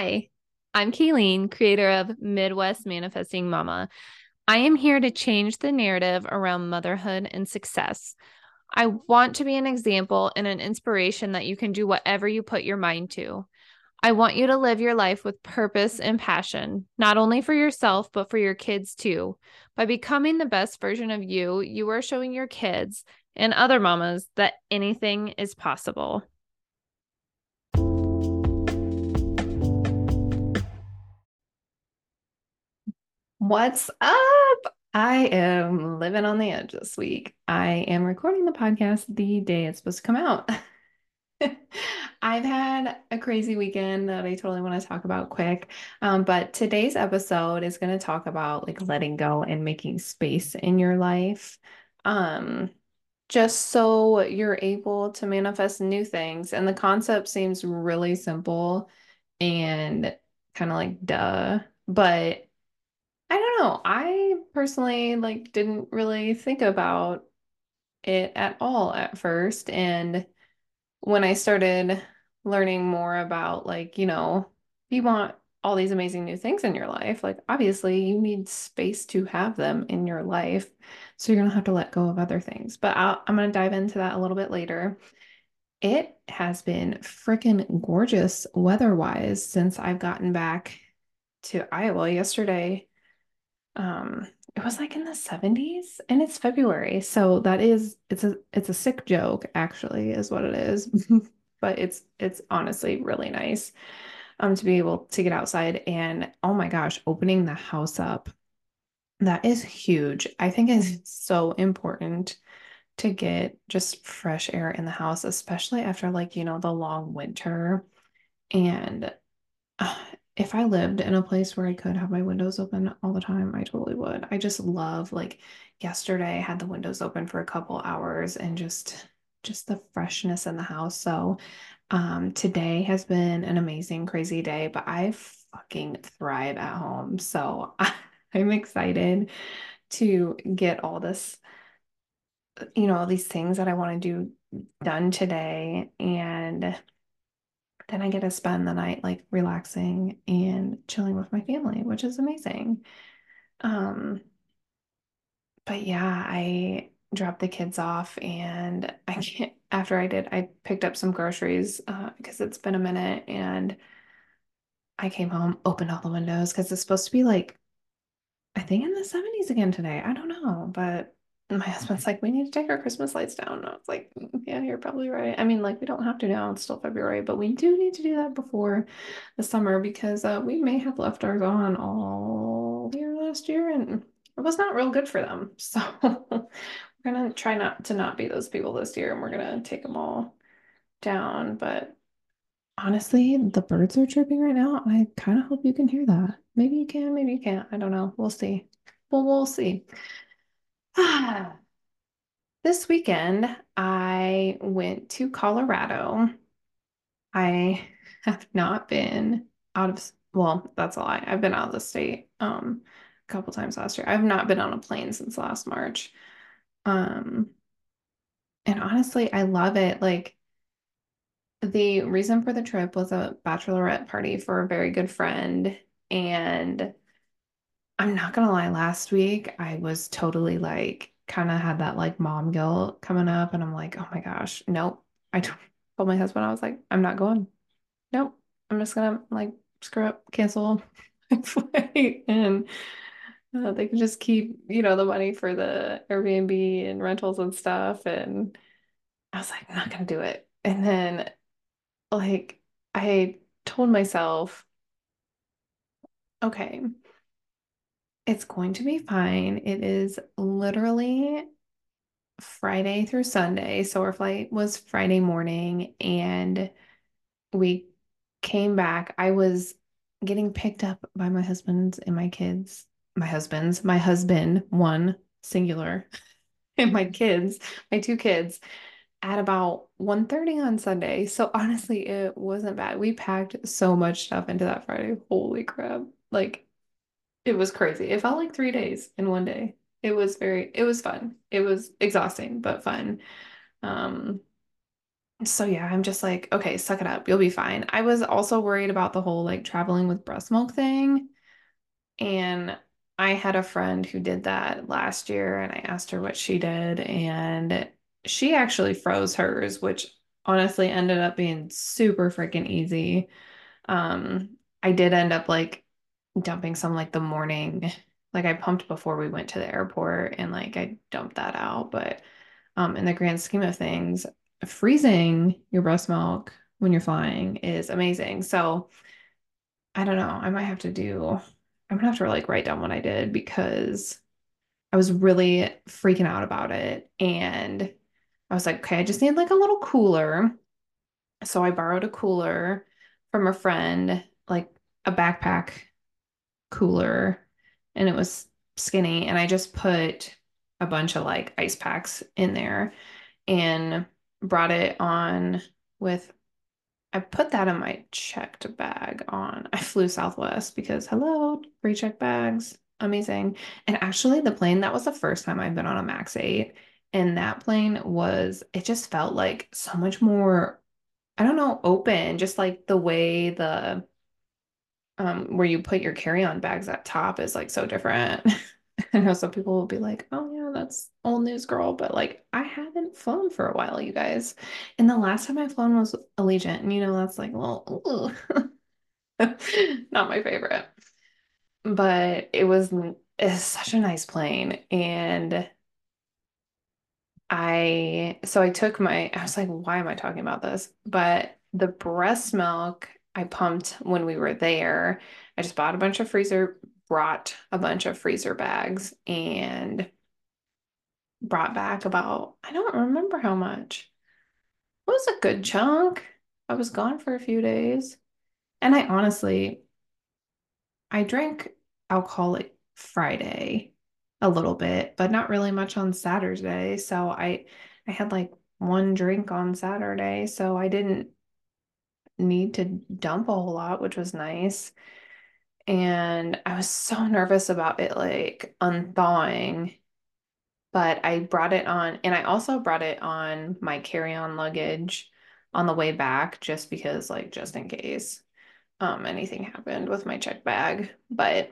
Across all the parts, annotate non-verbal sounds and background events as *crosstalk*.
Hi, I'm Kayleen, creator of Midwest Manifesting Mama. I am here to change the narrative around motherhood and success. I want to be an example and an inspiration that you can do whatever you put your mind to. I want you to live your life with purpose and passion, not only for yourself, but for your kids too. By becoming the best version of you, you are showing your kids and other mamas that anything is possible. What's up? I am living on the edge this week. I am recording the podcast the day it's supposed to come out. *laughs* I've had a crazy weekend that I totally want to talk about quick. Um, but today's episode is going to talk about like letting go and making space in your life. Um, just so you're able to manifest new things. And the concept seems really simple and kind of like duh, but I don't know. I personally like didn't really think about it at all at first. And when I started learning more about like, you know, you want all these amazing new things in your life, like obviously you need space to have them in your life. So you're going to have to let go of other things. But i am going to dive into that a little bit later. It has been freaking gorgeous weather wise since I've gotten back to Iowa yesterday um it was like in the 70s and it's February. So that is it's a it's a sick joke actually is what it is. *laughs* but it's it's honestly really nice um to be able to get outside and oh my gosh, opening the house up. That is huge. I think it's so important to get just fresh air in the house, especially after like, you know, the long winter. And if I lived in a place where I could have my windows open all the time, I totally would. I just love like yesterday I had the windows open for a couple hours and just just the freshness in the house. So um today has been an amazing crazy day, but I fucking thrive at home. So *laughs* I'm excited to get all this you know, all these things that I want to do done today and then I get to spend the night like relaxing and chilling with my family, which is amazing. Um, but yeah, I dropped the kids off and I can't, after I did, I picked up some groceries uh, because it's been a minute and I came home, opened all the windows because it's supposed to be like, I think in the 70s again today. I don't know, but my husband's like, we need to take our Christmas lights down. And I was like, mm, yeah, you're probably right. I mean, like, we don't have to now. It's still February, but we do need to do that before the summer because uh, we may have left ours on all year last year and it was not real good for them. *laughs* So we're going to try not to not be those people this year and we're going to take them all down. But honestly, the birds are chirping right now. I kind of hope you can hear that. Maybe you can, maybe you can't. I don't know. We'll see. Well, we'll see. *sighs* this weekend, I went to Colorado. I *laughs* have not been out of, well, that's a lie. I've been out of the state um, a couple times last year. I've not been on a plane since last March. Um, and honestly, I love it. Like, the reason for the trip was a bachelorette party for a very good friend. And I'm not gonna lie, last week I was totally like kind of had that like mom guilt coming up, and I'm like, oh my gosh, nope. I *laughs* told my husband, I was like, I'm not going. Nope. I'm just gonna like screw up, cancel *laughs* my flight, and uh, they can just keep, you know, the money for the Airbnb and rentals and stuff. And I was like, I'm not gonna do it. And then like I told myself, okay, it's going to be fine. It is literally Friday through Sunday. So our flight was Friday morning and we came back. I was getting picked up by my husband's and my kids. My husband's, my husband, one singular, *laughs* and my kids, my two kids at about 1.30 on Sunday. So honestly, it wasn't bad. We packed so much stuff into that Friday. Holy crap. Like it was crazy. It felt like three days in one day. It was very, it was fun. It was exhausting, but fun. Um, So yeah, I'm just like, okay, suck it up. You'll be fine. I was also worried about the whole like traveling with breast milk thing. And I had a friend who did that last year, and I asked her what she did, and she actually froze hers, which honestly ended up being super freaking easy. Um, I did end up like dumping some like the morning, like I pumped before we went to the airport, and like I dumped that out. But um, in the grand scheme of things, freezing your breast milk when you're flying is amazing. So I don't know. I might have to do, I'm gonna have to like write down what I did because I was really freaking out about it. And I was like, okay, I just need like a little cooler. So I borrowed a cooler from a friend, like a backpack cooler, and it was skinny. And I just put a bunch of like ice packs in there and brought it on with I put that in my checked bag on. I flew Southwest because hello, free check bags. Amazing. And actually the plane, that was the first time I've been on a Max 8. And that plane was, it just felt like so much more, I don't know, open, just like the way the um where you put your carry-on bags at top is like so different. *laughs* I know some people will be like, oh yeah, that's old news girl, but like I haven't flown for a while, you guys. And the last time I flown was Allegiant, and you know that's like little *laughs* not my favorite. But it was it's such a nice plane. And I so I took my I was like, why am I talking about this? But the breast milk I pumped when we were there. I just bought a bunch of freezer, brought a bunch of freezer bags and brought back about, I don't remember how much. It was a good chunk. I was gone for a few days. And I honestly, I drank alcohol like Friday a little bit, but not really much on Saturday. So I I had like one drink on Saturday, so I didn't need to dump a whole lot, which was nice. And I was so nervous about it like unthawing but I brought it on, and I also brought it on my carry-on luggage on the way back, just because, like, just in case um anything happened with my check bag. But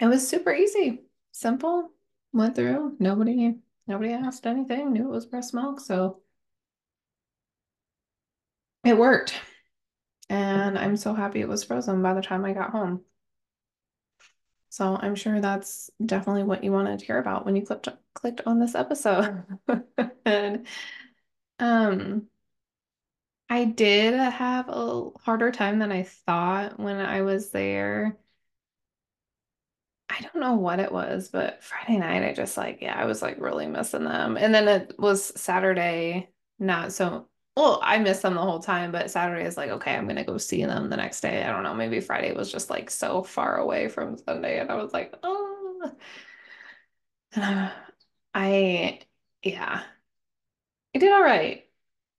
it was super easy, simple, went through. Nobody, nobody asked anything, knew it was breast milk, so it worked. And I'm so happy it was frozen by the time I got home. So I'm sure that's definitely what you wanted to hear about when you clicked clicked on this episode. *laughs* And um I did have a harder time than I thought when I was there. I don't know what it was, but Friday night I just like, yeah, I was like really missing them. And then it was Saturday, not so well, I missed them the whole time, but Saturday is like, okay, I'm gonna go see them the next day. I don't know, maybe Friday was just like so far away from Sunday, and I was like, oh, I, yeah, I did all right.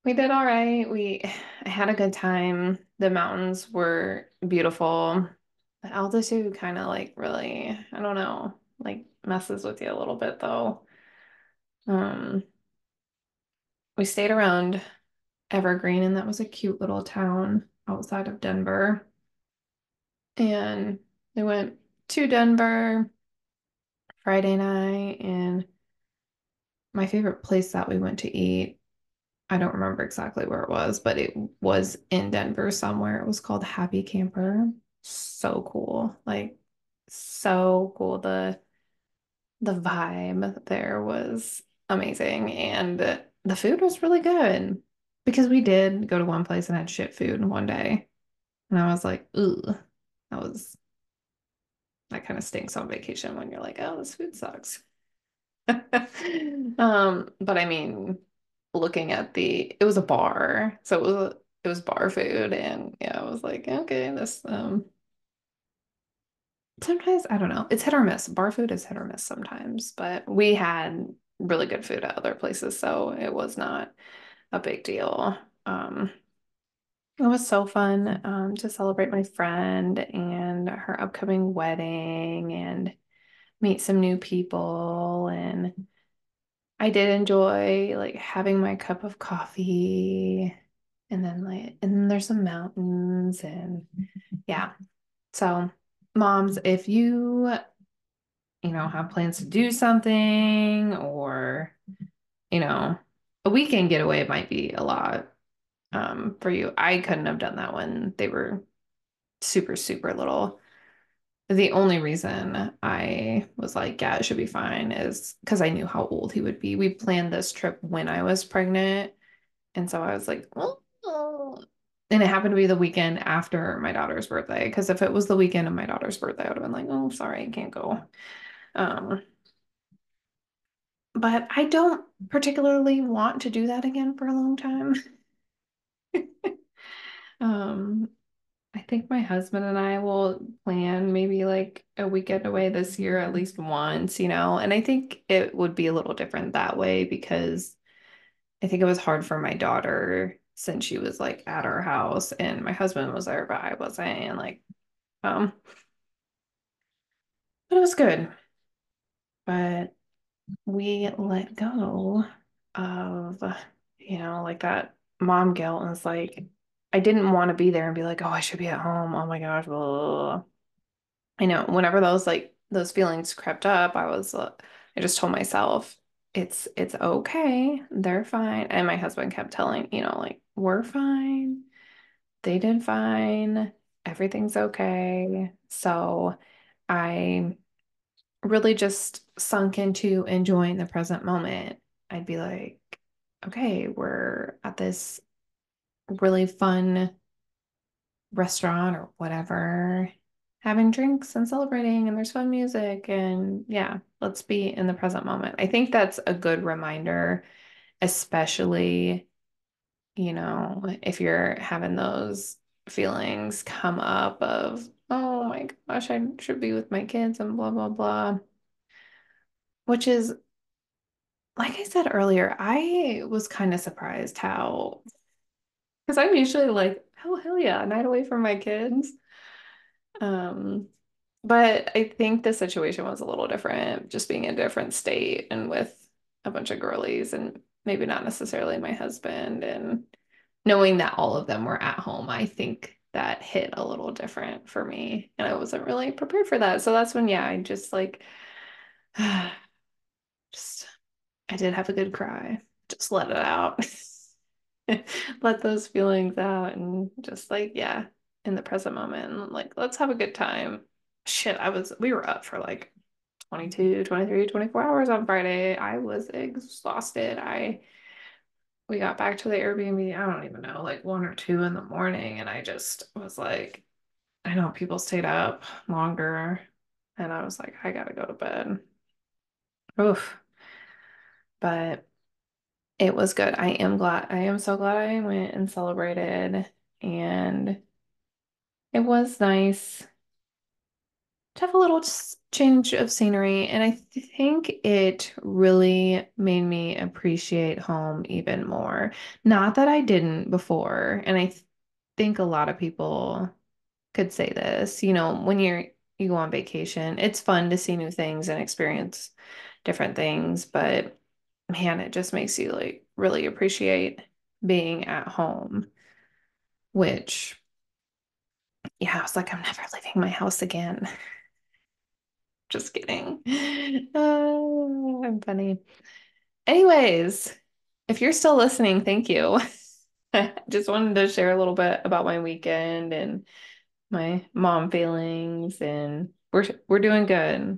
We did all right. We I had a good time. The mountains were beautiful. The altitude kind of like really, I don't know, like messes with you a little bit though. Um, we stayed around Evergreen, and that was a cute little town outside of Denver. And we went to Denver Friday night, and my favorite place that we went to eat, I don't remember exactly where it was, but it was in Denver somewhere. It was called Happy Camper. So cool. Like so cool. The the vibe there was amazing and the food was really good because we did go to one place and had shit food in one day. And I was like, ooh, that was that kind of stinks on vacation when you're like, oh, this food sucks. *laughs* Um, but I mean, looking at the, it was a bar, so it was it was bar food, and yeah, I was like, okay, this um sometimes I don't know, it's hit or miss. Bar food is hit or miss sometimes, but we had really good food at other places, so it was not a big deal. Um, it was so fun um, to celebrate my friend and her upcoming wedding and meet some new people and I did enjoy like having my cup of coffee and then like and then there's some mountains and yeah. So moms, if you you know have plans to do something or you know a weekend getaway might be a lot um for you. I couldn't have done that when they were super super little. The only reason I was like, yeah, it should be fine is because I knew how old he would be. We planned this trip when I was pregnant. And so I was like, oh. And it happened to be the weekend after my daughter's birthday. Because if it was the weekend of my daughter's birthday, I would have been like, oh, sorry, I can't go. Um, but I don't particularly want to do that again for a long time. *laughs* um, I think my husband and I will plan maybe like a weekend away this year at least once, you know, and I think it would be a little different that way because I think it was hard for my daughter since she was like at our house and my husband was there, but I wasn't. And like, um, but it was good. But we let go of, you know, like that mom guilt and it's like, I didn't want to be there and be like, oh, I should be at home. Oh my gosh. I know whenever those like those feelings crept up, I was uh, I just told myself it's it's okay. They're fine. And my husband kept telling, you know, like we're fine. They did fine. Everything's okay. So I really just sunk into enjoying the present moment. I'd be like, okay, we're at this really fun restaurant or whatever, having drinks and celebrating, and there's fun music. And yeah, let's be in the present moment. I think that's a good reminder, especially, you know, if you're having those feelings come up of, oh my gosh, I should be with my kids and blah, blah, blah. Which is, like I said earlier, I was kind of surprised how, because I'm usually like, oh, hell yeah, a night away from my kids. Um, but I think the situation was a little different, just being in a different state and with a bunch of girlies and maybe not necessarily my husband and knowing that all of them were at home, I think that hit a little different for me. And I wasn't really prepared for that. So that's when, yeah, I just like *sighs* just I did have a good cry. Just let it out. *laughs* Let those feelings out and just like, yeah, in the present moment, like let's have a good time. Shit, I was we were up for like 22, 23, 24 hours on Friday. I was exhausted. I we got back to the Airbnb, I don't even know, like one or two in the morning, and I just was like, I know people stayed up longer, and I was like, I gotta go to bed. Oof. But it was good. I am glad. I am so glad I went and celebrated, and it was nice to have a little change of scenery. And I think it really made me appreciate home even more. Not that I didn't before. And I th think a lot of people could say this, you know, when you're you go on vacation, it's fun to see new things and experience different things, but man, it just makes you like really appreciate being at home, which yeah, I was like, I'm never leaving my house again. *laughs* Just kidding. Oh, *laughs* I'm funny. Anyways, if you're still listening, thank you. *laughs* Just wanted to share a little bit about my weekend and my mom feelings, and we're we're doing good.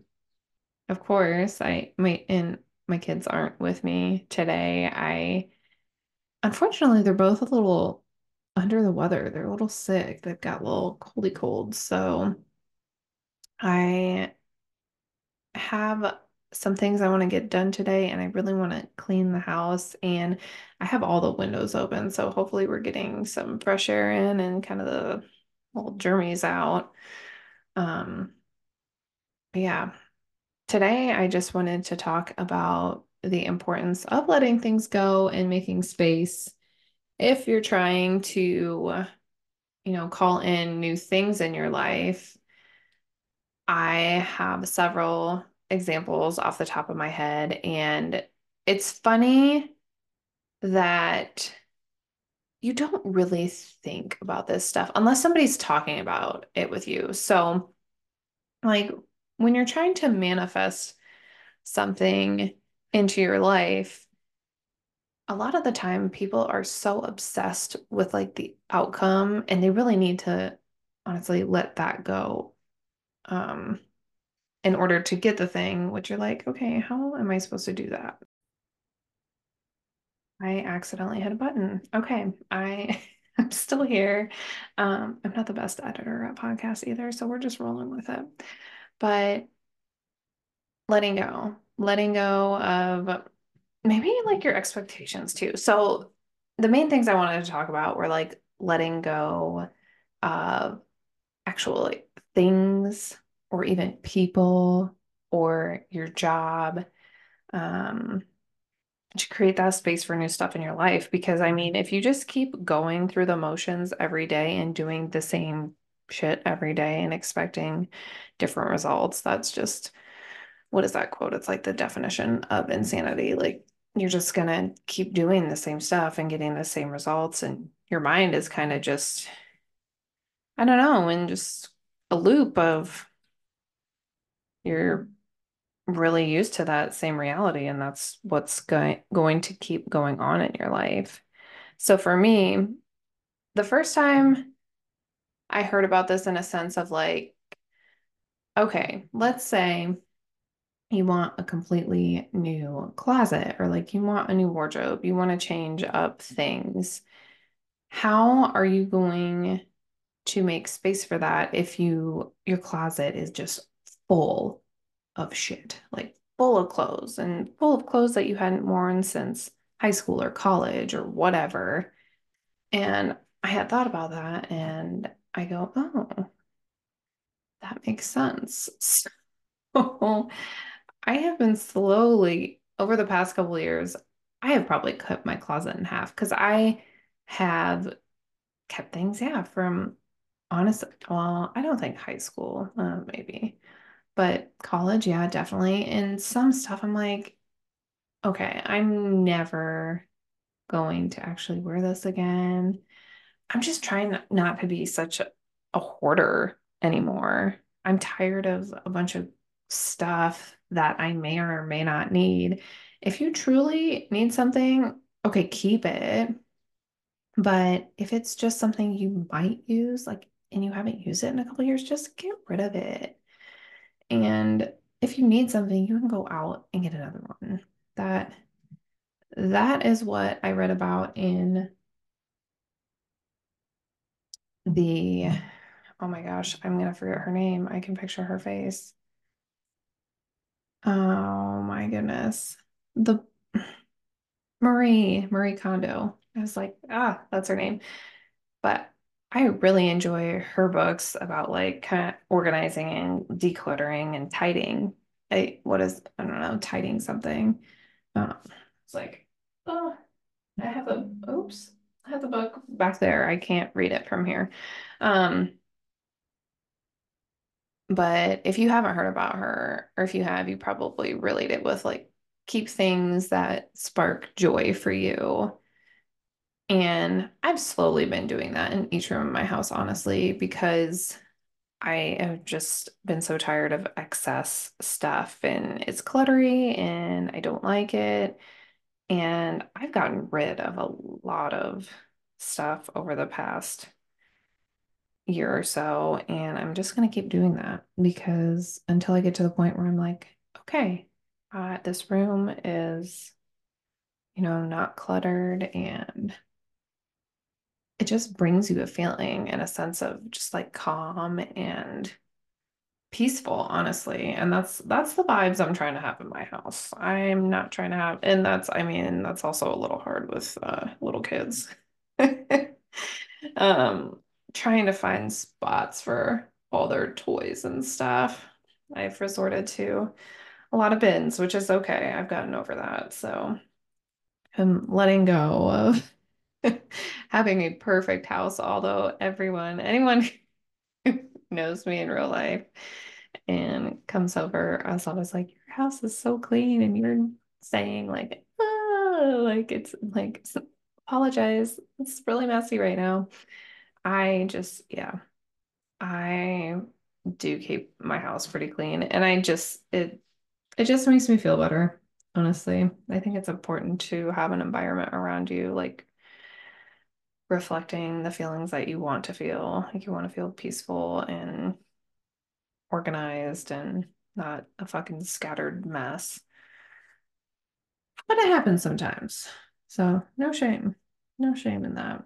Of course, I my and my kids aren't with me today. I unfortunately they're both a little under the weather. They're a little sick. They've got little coldy colds. So I have some things I want to get done today and I really want to clean the house and I have all the windows open. So hopefully we're getting some fresh air in and kind of the little germies out. Um, yeah. Today I just wanted to talk about the importance of letting things go and making space if you're trying to, you know, call in new things in your life. I have several examples off the top of my head, and it's funny that you don't really think about this stuff unless somebody's talking about it with you. So, like when you're trying to manifest something into your life, a lot of the time people are so obsessed with like the outcome and they really need to honestly let that go um in order to get the thing which you're like okay how am I supposed to do that? I accidentally hit a button. Okay I *laughs* I'm still here. Um I'm not the best editor at podcasts either so we're just rolling with it. But letting go letting go of maybe like your expectations too. So the main things I wanted to talk about were like letting go of actual like, things or even people or your job um, to create that space for new stuff in your life. Because I mean, if you just keep going through the motions every day and doing the same shit every day and expecting different results, that's just what is that quote? It's like the definition of insanity. Like you're just gonna keep doing the same stuff and getting the same results, and your mind is kind of just, I don't know, in just a loop of you're really used to that same reality, and that's what's going going to keep going on in your life. So for me, the first time I heard about this in a sense of like, okay, let's say you want a completely new closet or like you want a new wardrobe, you want to change up things. How are you going to make space for that if you your closet is just full of shit, like full of clothes and full of clothes that you hadn't worn since high school or college or whatever. And I had thought about that and I go, oh, that makes sense. *laughs* So I have been slowly over the past couple years, I have probably cut my closet in half because I have kept things, yeah, from honestly, well, I don't think high school, uh, maybe, but college, yeah, definitely. And some stuff I'm like, okay, I'm never going to actually wear this again. I'm just trying not to be such a, a hoarder anymore. I'm tired of a bunch of stuff that I may or may not need. If you truly need something, okay, keep it. But if it's just something you might use, like, and you haven't used it in a couple years, just get rid of it. And if you need something, you can go out and get another one. That that is what I read about in the oh my gosh, I'm gonna forget her name. I can picture her face. Oh my goodness. The Marie, Marie Kondo. I was like, ah, that's her name. But I really enjoy her books about like kind of organizing and decluttering and tidying. I, what is, I don't know, tidying something. Uh, it's like, oh, I have a, oops, I have the book back there. I can't read it from here. Um, but if you haven't heard about her, or if you have, you probably relate it with like keep things that spark joy for you. And I've slowly been doing that in each room of my house, honestly, because I have just been so tired of excess stuff and it's cluttery and I don't like it. And I've gotten rid of a lot of stuff over the past year or so. And I'm just going to keep doing that because until I get to the point where I'm like, okay, uh, this room is, you know, not cluttered and it just brings you a feeling and a sense of just like calm and peaceful, honestly. And that's that's the vibes I'm trying to have in my house. I'm not trying to have, and that's, I mean, that's also a little hard with uh, little kids. *laughs* um, trying to find spots for all their toys and stuff. I've resorted to a lot of bins, which is okay. I've gotten over that. So I'm letting go of *laughs* having a perfect house, although everyone, anyone who *laughs* knows me in real life and comes over, I was always like, Your house is so clean. And you're saying, like, oh, like it's like apologize. It's really messy right now. I just, yeah, I do keep my house pretty clean and I just, it, it just makes me feel better, honestly. I think it's important to have an environment around you, like reflecting the feelings that you want to feel. Like you want to feel peaceful and organized and not a fucking scattered mess. But it happens sometimes. So no shame. No shame in that.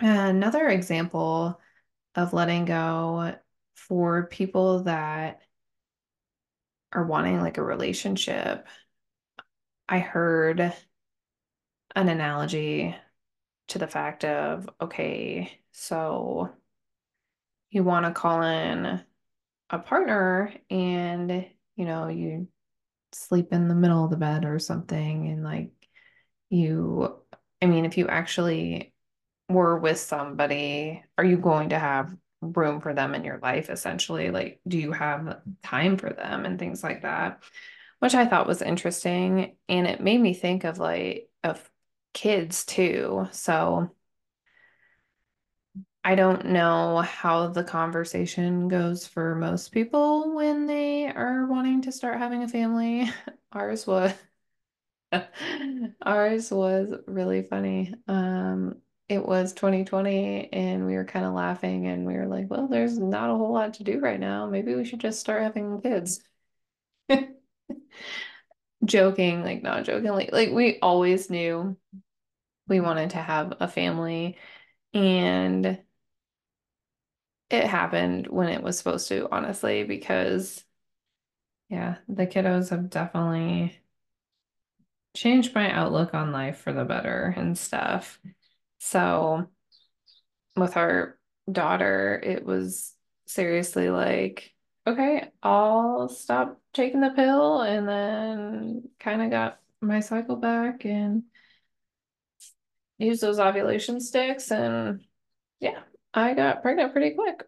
Another example of letting go for people that are wanting like a relationship. I heard an analogy to the fact of okay, so you want to call in a partner and you know, you sleep in the middle of the bed or something and like you I mean, if you actually were with somebody, are you going to have room for them in your life essentially? Like, do you have time for them and things like that? Which I thought was interesting. And it made me think of like of kids too. So I don't know how the conversation goes for most people when they are wanting to start having a family. *laughs* Ours was *laughs* ours was really funny. Um, it was 2020 and we were kind of laughing and we were like, well, there's not a whole lot to do right now. Maybe we should just start having kids. *laughs* Joking, like not jokingly. Like we always knew we wanted to have a family and it happened when it was supposed to, honestly, because yeah, the kiddos have definitely changed my outlook on life for the better and stuff. So with our daughter, it was seriously like, okay, I'll stop taking the pill and then kind of got my cycle back and use those ovulation sticks and yeah, I got pregnant pretty quick.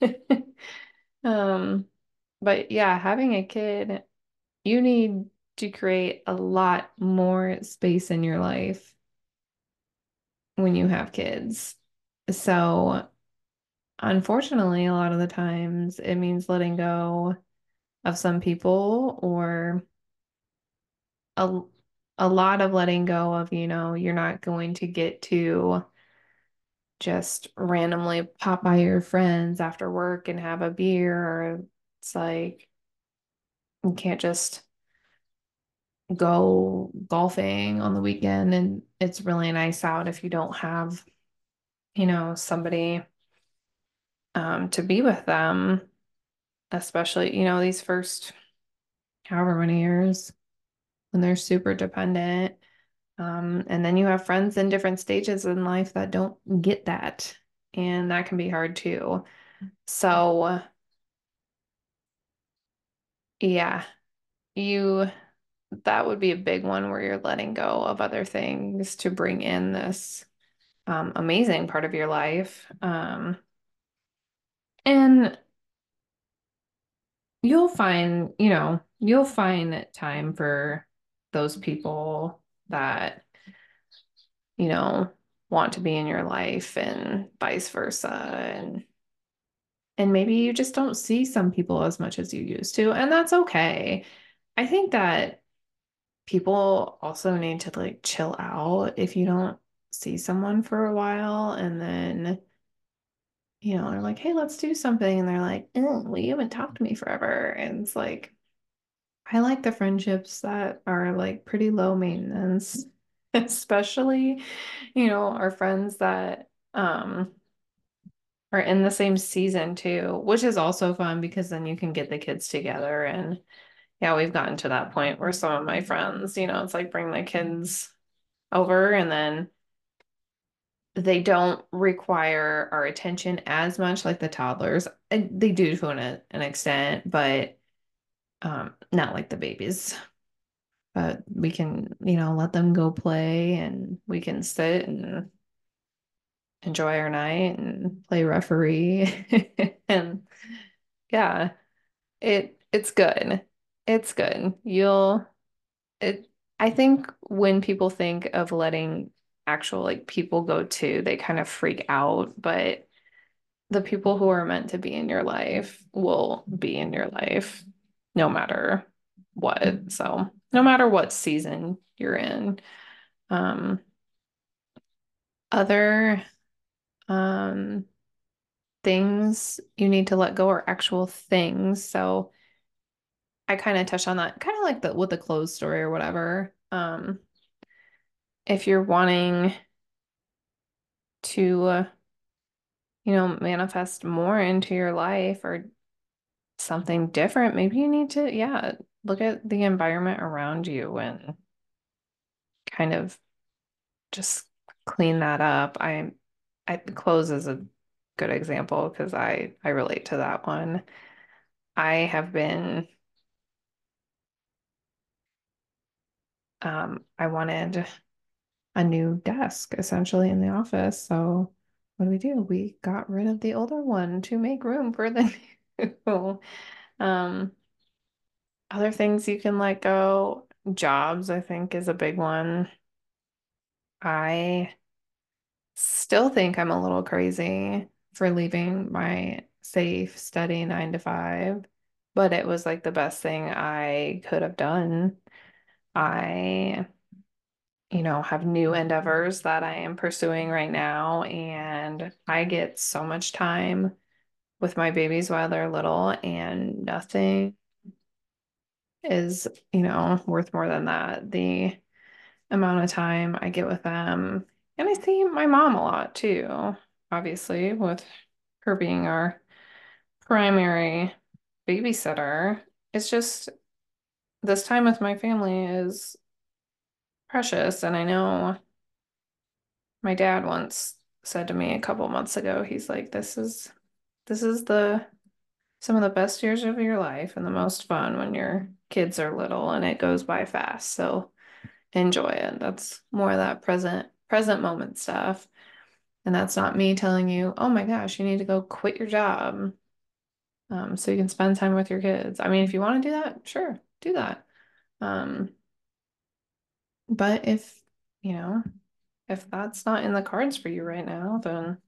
*laughs* Um, but yeah, having a kid, you need to create a lot more space in your life when you have kids. So, unfortunately, a lot of the times it means letting go of some people or a, a lot of letting go of, you know, you're not going to get to just randomly pop by your friends after work and have a beer. It's like you can't just go golfing on the weekend and it's really nice out if you don't have you know somebody um, to be with them especially you know these first however many years when they're super dependent um, and then you have friends in different stages in life that don't get that and that can be hard too so yeah you that would be a big one where you're letting go of other things to bring in this um, amazing part of your life. Um, and you'll find, you know, you'll find time for those people that, you know, want to be in your life and vice versa. And and maybe you just don't see some people as much as you used to, and that's okay. I think that people also need to like chill out if you don't see someone for a while and then you know they're like hey let's do something and they're like oh, well you haven't talked to me forever and it's like I like the friendships that are like pretty low maintenance *laughs* especially you know our friends that um are in the same season too which is also fun because then you can get the kids together and yeah, we've gotten to that point where some of my friends, you know, it's like bring the kids over and then they don't require our attention as much like the toddlers. They do to an, an extent, but um, not like the babies. But we can, you know, let them go play and we can sit and enjoy our night and play referee. *laughs* and yeah, it it's good. It's good. You'll it I think when people think of letting actual like people go to they kind of freak out, but the people who are meant to be in your life will be in your life no matter what. So, no matter what season you're in. Um, other um, things you need to let go are actual things. So, I kind of touched on that, kind of like the with the clothes story or whatever. Um, if you're wanting to, uh, you know, manifest more into your life or something different, maybe you need to, yeah, look at the environment around you and kind of just clean that up. I, I clothes is a good example because I I relate to that one. I have been um I wanted a new desk essentially in the office. So what do we do? We got rid of the older one to make room for the *laughs* *laughs* Um, other things you can let go. Jobs, I think, is a big one. I still think I'm a little crazy for leaving my safe, steady nine to five, but it was like the best thing I could have done. I you know, have new endeavors that I am pursuing right now. And I get so much time with my babies while they're little, and nothing is, you know, worth more than that. The amount of time I get with them. And I see my mom a lot too, obviously, with her being our primary babysitter. It's just this time with my family is precious. And I know my dad once said to me a couple months ago, he's like, this is this is the some of the best years of your life and the most fun when your kids are little and it goes by fast. So enjoy it. That's more of that present present moment stuff. And that's not me telling you, oh my gosh, you need to go quit your job um, so you can spend time with your kids. I mean, if you want to do that, sure, do that. Um, but if, you know, if that's not in the cards for you right now, then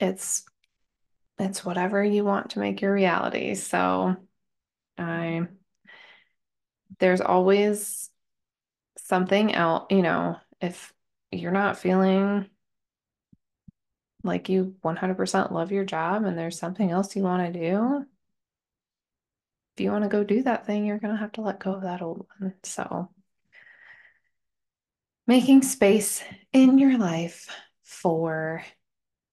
it's it's whatever you want to make your reality. So I there's always something else, you know, if you're not feeling like you 100% love your job and there's something else you want to do, if you want to go do that thing, you're going to have to let go of that old one. So making space in your life for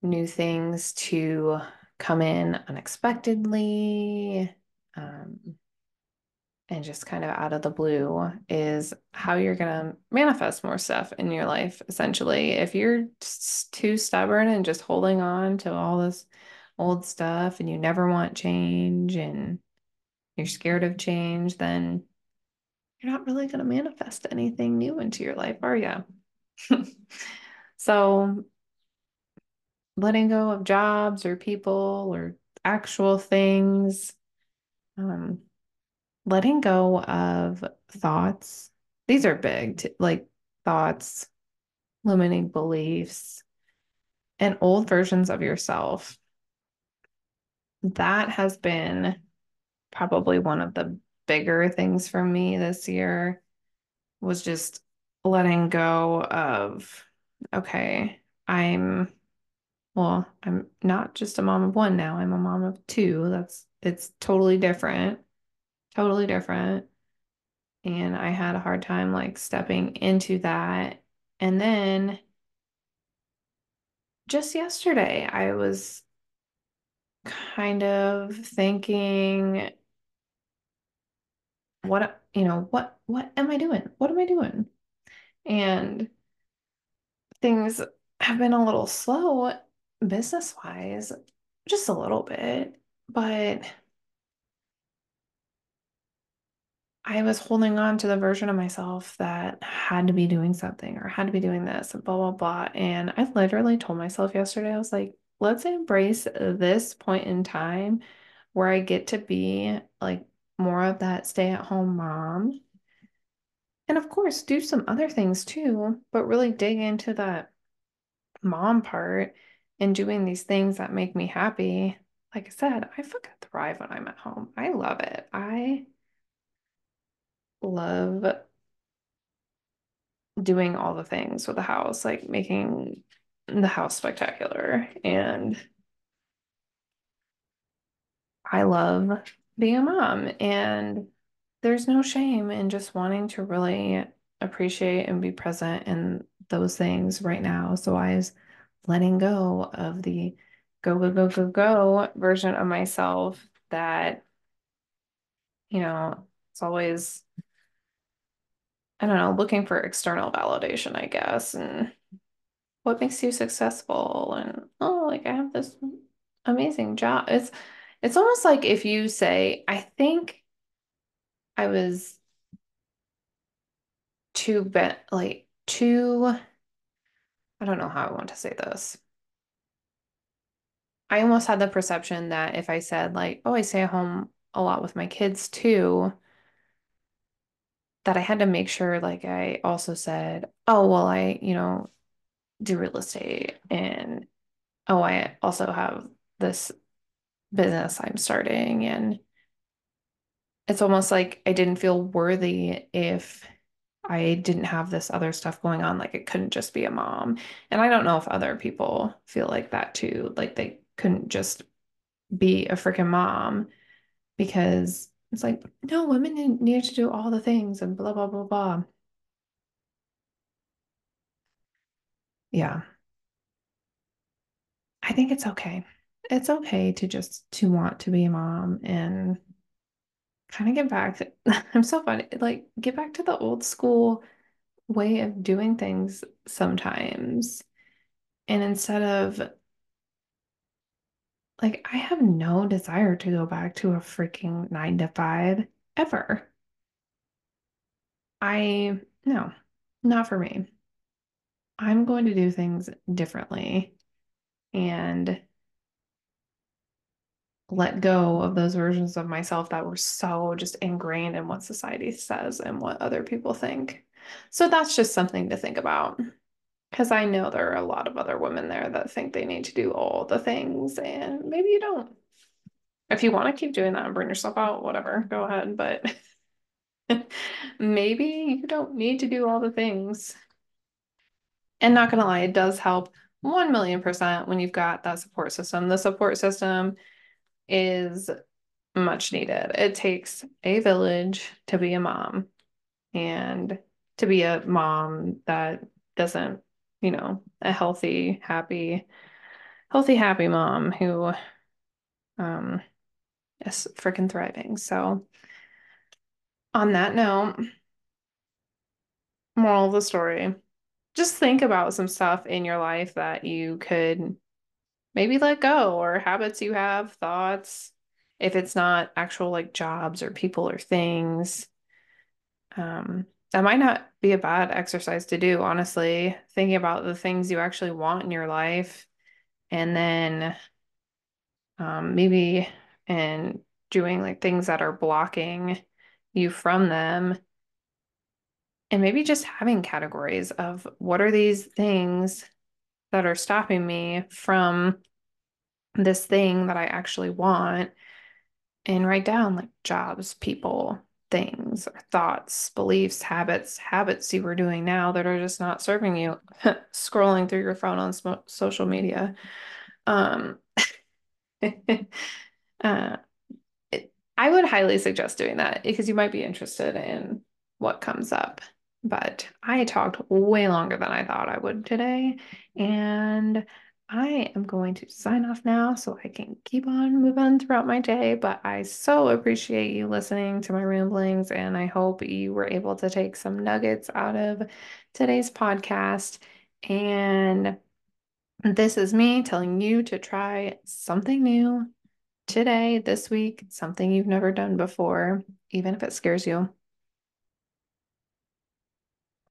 new things to come in unexpectedly um, and just kind of out of the blue is how you're going to manifest more stuff in your life, essentially. If you're too stubborn and just holding on to all this old stuff and you never want change and you're scared of change, then you're not really going to manifest anything new into your life, are you? *laughs* so, letting go of jobs or people or actual things, um, letting go of thoughts. These are big, like thoughts, limiting beliefs, and old versions of yourself. That has been probably one of the bigger things for me this year was just letting go of, okay, I'm well, I'm not just a mom of one now. I'm a mom of two. That's it's totally different. Totally different. And I had a hard time like stepping into that. And then just yesterday, I was kind of thinking what, you know, what what am I doing? What am I doing? And things have been a little slow business wise, just a little bit, but I was holding on to the version of myself that had to be doing something or had to be doing this blah, blah, blah. And I literally told myself yesterday, I was like, let's embrace this point in time where I get to be like more of that stay at home mom. And of course, do some other things too, but really dig into that mom part and doing these things that make me happy. Like I said, I fucking thrive when I'm at home. I love it. I love doing all the things with the house, like making the house spectacular. And I love being a mom. And there's no shame in just wanting to really appreciate and be present in those things right now. So I was letting go of the go, go, go, go, go version of myself that, you know, it's always, I don't know, looking for external validation, I guess, and what makes you successful. And oh, like I have this amazing job. It's it's almost like if you say, I think I was too bent, like too, I don't know how I want to say this. I almost had the perception that if I said, like, oh, I stay at home a lot with my kids too, that I had to make sure, like, I also said, oh, well, I, you know, do real estate and oh, I also have this business I'm starting. And it's almost like I didn't feel worthy if I didn't have this other stuff going on. Like it couldn't just be a mom. And I don't know if other people feel like that too. Like they couldn't just be a freaking mom because it's like, no, women need to do all the things and blah, blah, blah, blah. Yeah. I think it's okay. It's okay to just to want to be a mom and kind of get back *laughs* I'm so funny, like get back to the old school way of doing things sometimes. And instead of like, I have no desire to go back to a freaking nine to five ever. I, no, not for me. I'm going to do things differently and let go of those versions of myself that were so just ingrained in what society says and what other people think. So that's just something to think about. Because I know there are a lot of other women there that think they need to do all the things, and maybe you don't. If you want to keep doing that and burn yourself out, whatever, go ahead. But *laughs* maybe you don't need to do all the things. And not gonna lie, it does help 1 million percent when you've got that support system. The support system is much needed. It takes a village to be a mom and to be a mom that doesn't, you know, a healthy, happy, healthy, happy mom who um is freaking thriving. So on that note, moral of the story, just think about some stuff in your life that you could maybe let go or habits you have, thoughts, if it's not actual like jobs or people or things. Um, that might not be a bad exercise to do, honestly. Thinking about the things you actually want in your life and then um, maybe and doing like things that are blocking you from them. And maybe just having categories of what are these things that are stopping me from this thing that I actually want and write down like jobs, people, things, or thoughts, beliefs, habits, habits you were doing now that are just not serving you, *laughs* scrolling through your phone on social media. Um, *laughs* uh, it, I would highly suggest doing that because you might be interested in what comes up. But I talked way longer than I thought I would today. And I am going to sign off now so I can keep on moving throughout my day. But I so appreciate you listening to my ramblings, and I hope you were able to take some nuggets out of today's podcast. And this is me telling you to try something new today, this week, something you've never done before, even if it scares you.